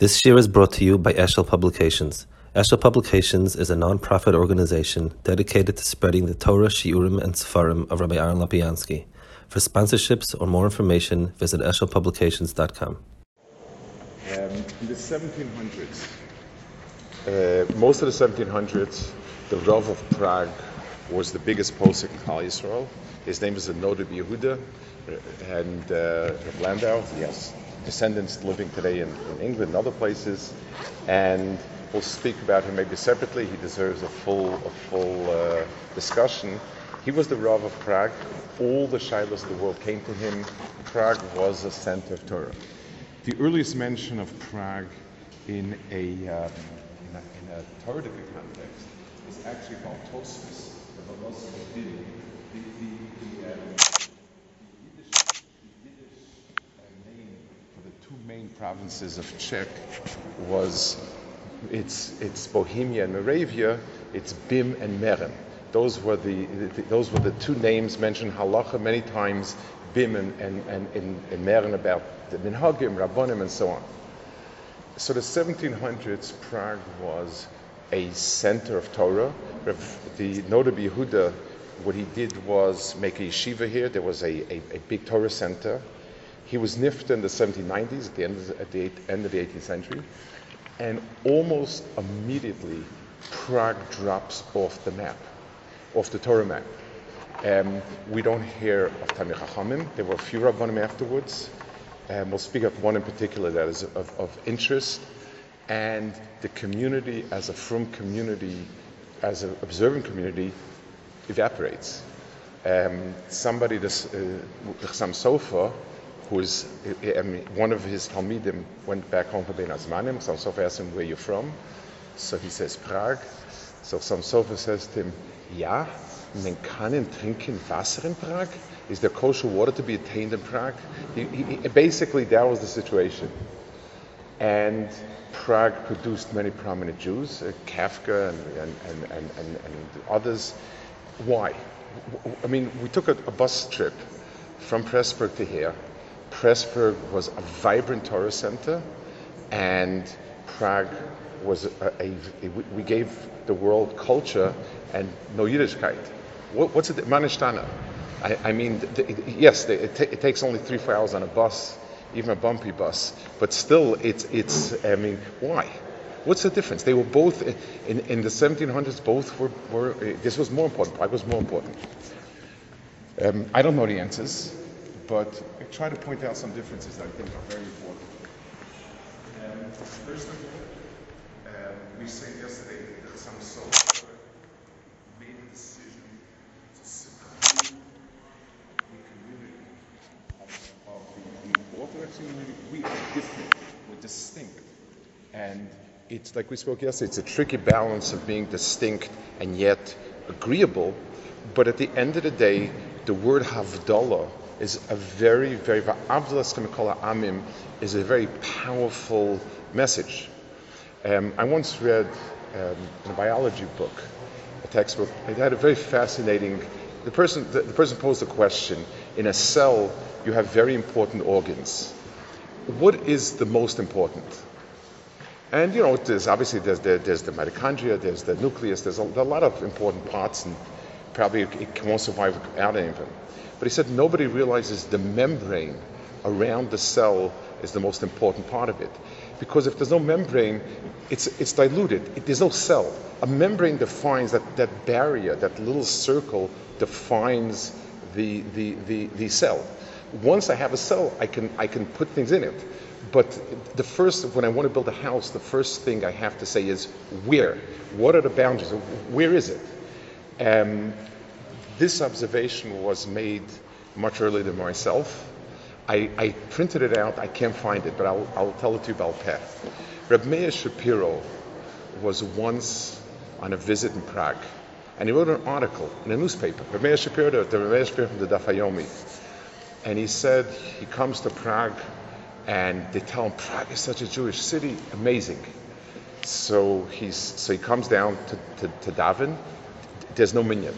This year is brought to you by Eshel Publications. Eshel Publications is a non-profit organization dedicated to spreading the Torah, Shiurim, and Sefarim of Rabbi Aaron Lapiansky. For sponsorships or more information, visit eshelpublications.com. Um, in the 1700s, uh, most of the 1700s, the Rav of Prague was the biggest posek in Klal Yisrael. His name is the Noda Yehuda, uh, and uh, Landau. Has descendants living today in, in England and other places, and we'll speak about him maybe separately. He deserves a full, a full uh, discussion. He was the Rav of Prague. All the shilas of the world came to him. Prague was a center of Torah. The earliest mention of Prague in a, um, in a, in a Torah context is actually from Tosfos, the Velocity The, the, the, um, the Yiddish, the Yiddish name for the two main provinces of Czech was it's, it's Bohemia and Moravia, it's Bim and Meren. Those were the, the, those were the two names mentioned halacha many times, Bim and, and, and, and, and Meren about the Minhagim, Rabbonim, and so on. So the 1700s, Prague was a center of Torah. The Noda Yehuda, what he did was make a yeshiva here. There was a, a, a big Torah center. He was nifted in the 1790s, at the end of the, at the eight, end of the 18th century, and almost immediately Prague drops off the map, off the Torah map. Um, we don't hear of Tamir Chachamim. There were a few Rabbanim afterwards. Um, we'll speak of one in particular that is of, of interest. And the community, as a frum community, as an observant community, evaporates. Um, somebody, this uh, Sofer, who is mean, one of his Talmidim, went back home for Ben Azmanim. Chassam Sofer asked him, where you from? So he says, Prague. So Chassam Sofer says to him, Ja, man kann trinken Wasser in Prague? Is there kosher water to be attained in Prague? He, he, basically, that was the situation. And Prague produced many prominent Jews, uh, Kafka and, and, and, and, and, others. Why? I mean, we took a, a bus trip from Pressburg to here. Pressburg was a vibrant Torah center, and Prague was a, a, a, we gave the world culture and no Yiddishkeit. What, what's it? Manishtana. I, I mean, the, yes, the, it, it, takes only three, four hours on a bus, even a bumpy bus, but still, it's, it's I mean, why? What's the difference? They were both, in, in the 1700s, both were, were, this was more important, Prague was more important. Um, I don't know the answers, but I try to point out some differences that I think are very important. Um, first of all, um, we said yesterday that some souls made a decision to seclude the community of, of the, the Orthodox community, we are different, we're distinct. And it's like we spoke yesterday, it's a tricky balance of being distinct and yet agreeable. But at the end of the day, the word Havdalah is a very, very, amim is a very powerful message. Um, I once read um, in a biology book, a textbook, it had a very fascinating, the person, the, the person posed a question, in a cell, you have very important organs. What is the most important? And you know, there's obviously there's the, there's the mitochondria, there's the nucleus, there's a, a lot of important parts, and probably it, it won't survive without any of them. But he said nobody realizes the membrane around the cell is the most important part of it. Because if there's no membrane, it's, it's diluted. It, there's no cell. A membrane defines that, that barrier, that little circle defines the, the, the, the cell. Once I have a cell, I can, I can put things in it. But the first, when I want to build a house, the first thing I have to say is where? What are the boundaries? Where is it? Um, this observation was made much earlier than myself. I, I, printed it out. I can't find it, but I'll, I'll tell it to you about path. Reb Meir Shapiro was once on a visit in Prague and he wrote an article in a newspaper, Rameir Shapiro, the Rameir Shapiro from the Daf Yomi. And he said he comes to Prague and they tell him Prague is such a Jewish city, amazing. So he's so he comes down to, to, to daven. There's no minyan.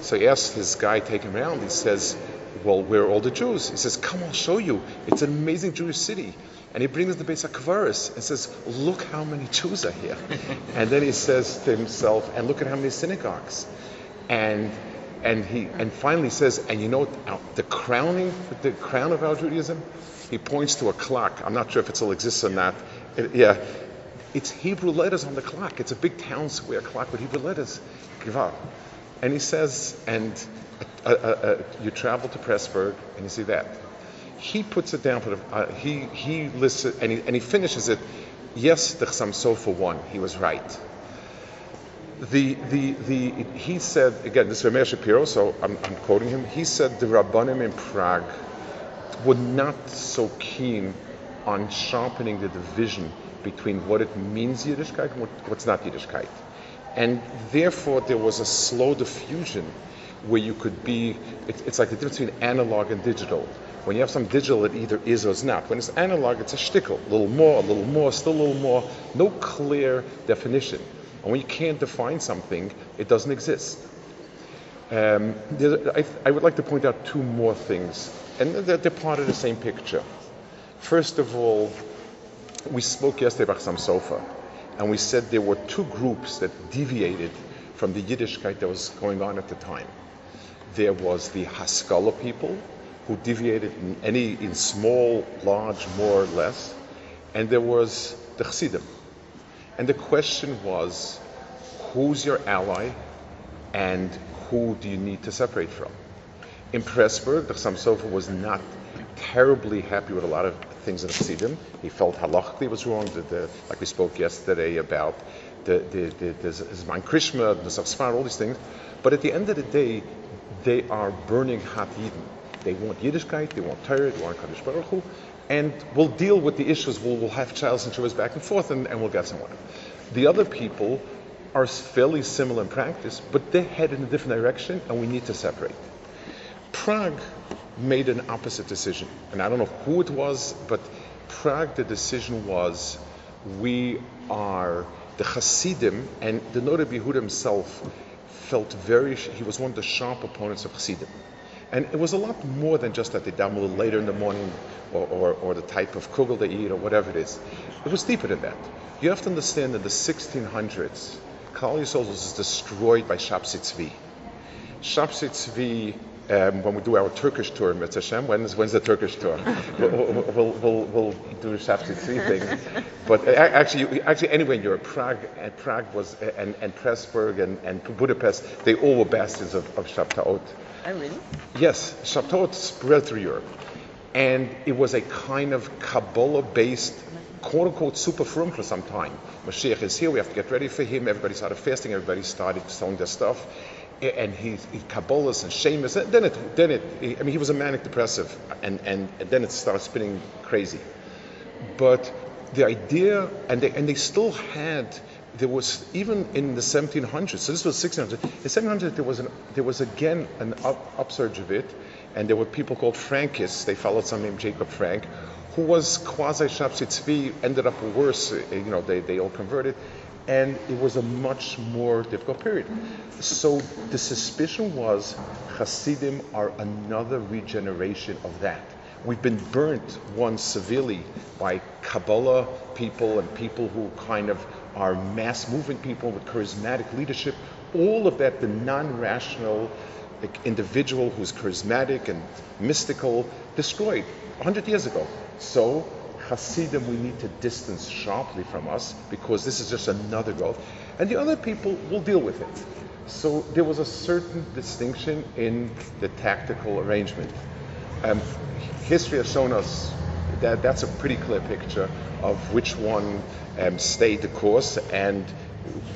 So he asks his guy take him around. He says, "Well, where are all the Jews?" He says, "Come, I'll show you. It's an amazing Jewish city." And he brings the Beis HaKvaris and says, look how many Jews are here. and then he says to himself, and look at how many synagogues. And and he and finally says, and you know what, the crowning, the crown of our Judaism, he points to a clock. I'm not sure if it still exists or not. It- yeah, it's Hebrew letters on the clock. It's a big town square clock with Hebrew letters. Givar. And he says, and uh, uh, uh, you travel to Pressburg and you see that. He puts it down for the, uh, he, he lists it and he, and he finishes it. Yes, the Chassam Sofer won. He was right. The, the, the, he said, again, this is Rameir Shapiro, so I'm, I'm quoting him. He said the Rabbanim in Prague were not so keen on sharpening the division between what it means Yiddishkeit and what, what's not Yiddishkeit. And therefore, there was a slow diffusion where you could be, it, it's like the difference between analog and digital. When you have some digital, it either is or is not. When it's analog, it's a shtickle, a little more, a little more, still a little more, no clear definition. And when you can't define something, it doesn't exist. Um, I, I would like to point out two more things, and they're, they're part of the same picture. First of all, we spoke yesterday about Chassam Sofer, and we said there were two groups that deviated from the Yiddishkeit that was going on at the time. There was the Haskalah people, who deviated in any in small, large, more or less, and there was the Chassidim. And the question was, who's your ally, and who do you need to separate from? In Pressburg, the Chassam Sofer was not terribly happy with a lot of things in Chassidim. He felt halachically was wrong, the, the, like we spoke yesterday about the, the, the, the Zman Krishma, the Zachsfar, all these things. But at the end of the day, they are burning hot Yidden. They want Yiddishkeit, they want Torah, they want Kaddish Baruch Hu, and we'll deal with the issues. We'll, we'll have trials and shuvas back and forth, and, and we'll get somewhere. The other people are fairly similar in practice, but they head in a different direction, and we need to separate. Prague made an opposite decision, and I don't know who it was, but Prague, the decision was we are the Hasidim, and the Noda B'Yehuda himself felt very, he was one of the sharp opponents of Hasidim. And it was a lot more than just that they little later in the morning or, or, or the type of kugel they eat or whatever it is. It was deeper than that. You have to understand that the 1600s, Klal Yisrael was destroyed by. Shabsai Tzvi, um, when we do our Turkish tour, Mitzvah when's, when's the Turkish tour? we'll, we'll, we'll, we'll do the Shabsai Tzvi thing. But uh, actually, actually, anyway, in Europe, Prague, and Prague was, and, and Pressburg and, and Budapest, they all were bastions of, of Shabtaot. Oh, really? Yes, Shabtot spread through Europe. And it was a kind of Kabbalah based, quote unquote, super frum for some time. Mashiach is here, we have to get ready for him. Everybody started fasting, everybody started selling their stuff. And he, he Kabbalahs and. And then it, then it, I mean, he was a manic depressive. And, and, and then it started spinning crazy. But the idea, and they, and they still had, there was even in the 1700s. So this was 1600. In 1700, there was an, there was again an up, upsurge of it, and there were people called Frankists. They followed some named Jacob Frank, who was quasi Tzvi. Ended up worse. You know, they, they all converted, and it was a much more difficult period. So the suspicion was Hasidim are another regeneration of that. We've been burnt once severely by Kabbalah people and people who kind of are mass movement people with charismatic leadership. All of that, the non rational individual who's charismatic and mystical, destroyed 100 years ago. So, Hasidim, we need to distance sharply from us because this is just another growth. And the other people will deal with it. So, there was a certain distinction in the tactical arrangement. Um, history has shown us that that's a pretty clear picture of which one um, stayed the course and,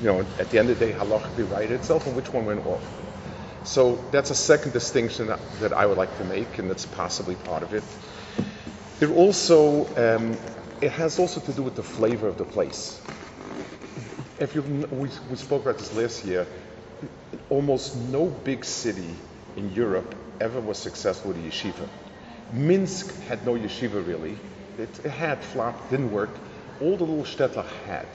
you know, at the end of the day, halachically righted itself and which one went off. So that's a second distinction that, that I would like to make, and that's possibly part of it. There also, um, it has also to do with the flavor of the place. If you, we, we spoke about this last year. Almost no big city in Europe ever was successful with a yeshiva. Minsk had no yeshiva really. It, it had flopped, didn't work. All the little shtetl had.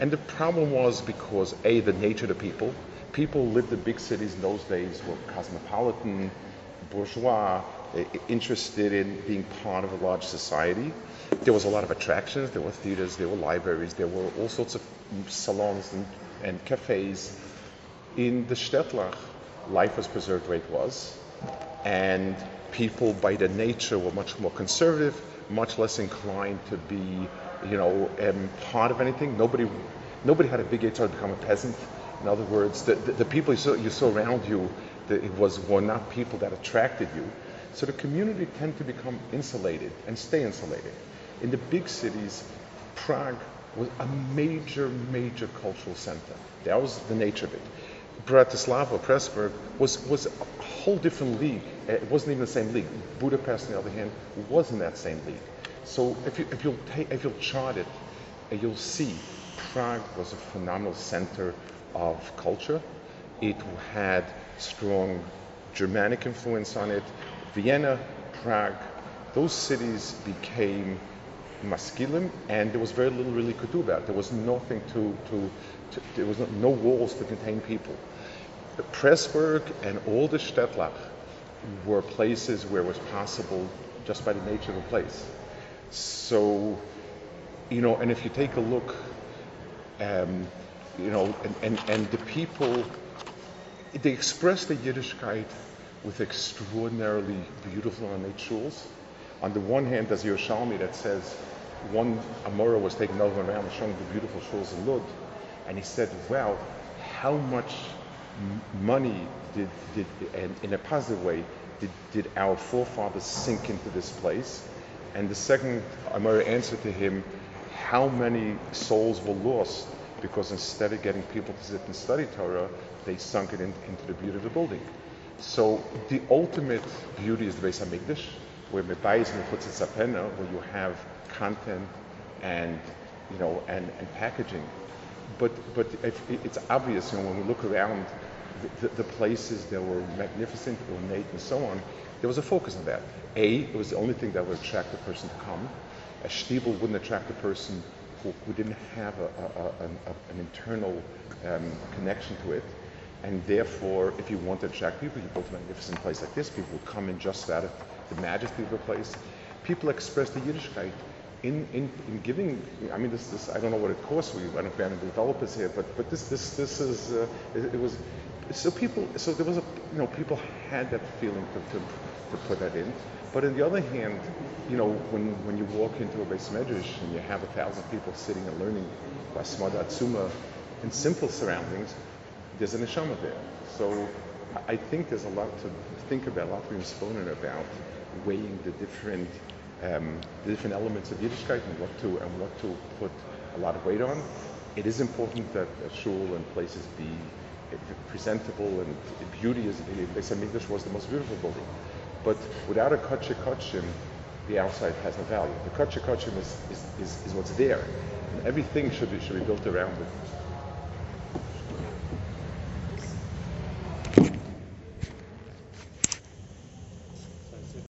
And the problem was because A, the nature of the people. People lived in big cities in those days were cosmopolitan, bourgeois, interested in being part of a large society. There was a lot of attractions. There were theaters, there were libraries, there were all sorts of salons and, and cafes. In the Shtetlach, life was preserved way it was, and people by their nature were much more conservative, much less inclined to be, you know, um, part of anything. Nobody, nobody had a big itch to become a peasant. In other words, the, the, the people you saw, you saw around you, the, it was were not people that attracted you. So the community tend to become insulated and stay insulated. In the big cities, Prague was a major, major cultural center. That was the nature of it. Bratislava, Pressburg, was, was a whole different league. It wasn't even the same league. Budapest, on the other hand, was in that same league. So if, you, if, you'll, take, if you'll chart it, you'll see Prague was a phenomenal center of culture. It had strong Germanic influence on it. Vienna, Prague, those cities became maskilim, and there was very little really could do about it. There was nothing to, to, to there was no, no, walls to contain people. Pressburg and all the Shtetlach were places where it was possible just by the nature of the place. So, you know, and if you take a look, um, you know, and, and, and the people, they express the Yiddishkeit with extraordinarily beautiful shuls. On the one hand, there's Yerushalmi that says one Amora was taken over around showing the beautiful shuls in Lud, and he said, "Wow, how much money did, did and in a positive way, did, did our forefathers sink into this place?" And the second Amora answered to him, "How many souls were lost because instead of getting people to sit and study Torah, they sunk it in, into the beauty of the building." So the ultimate beauty is the Beis Hamikdash, where Mebayis Mechutzit Sapena, where you have content and you know and, and packaging. But but it's obvious, you know, when we look around the, the, places that were magnificent, ornate, and so on, there was a focus on that. A, it was the only thing that would attract a person to come. A shtibel wouldn't attract a person who, who didn't have a, a, a, an internal um, connection to it. And therefore, if you want to attract people, you build a magnificent place like this. People would come in just of the majesty of the place. People express the Yiddishkeit in, in, in giving. I mean, this, this I don't know what it costs. We I don't have any developers here, but but this this this is uh, it, was so people. So there was a you know people had that feeling to, to, to put that in. But on the other hand, you know, when, when you walk into a beis medrash and you have a thousand people sitting and learning Basmad Atzuma in simple surroundings, there's a neshama there. So I think there's a lot to think about, a lot to be spoken about weighing the different um, the different elements of Yiddishkeit and what to and what to put a lot of weight on. It is important that a shul and places be presentable and beauty is Beis Hamikdash was the most beautiful building. But without a Kotche Kotchim, the outside has no value. The Kotche Kotchim is, is, is, is what's there. And everything should be, should be built around it.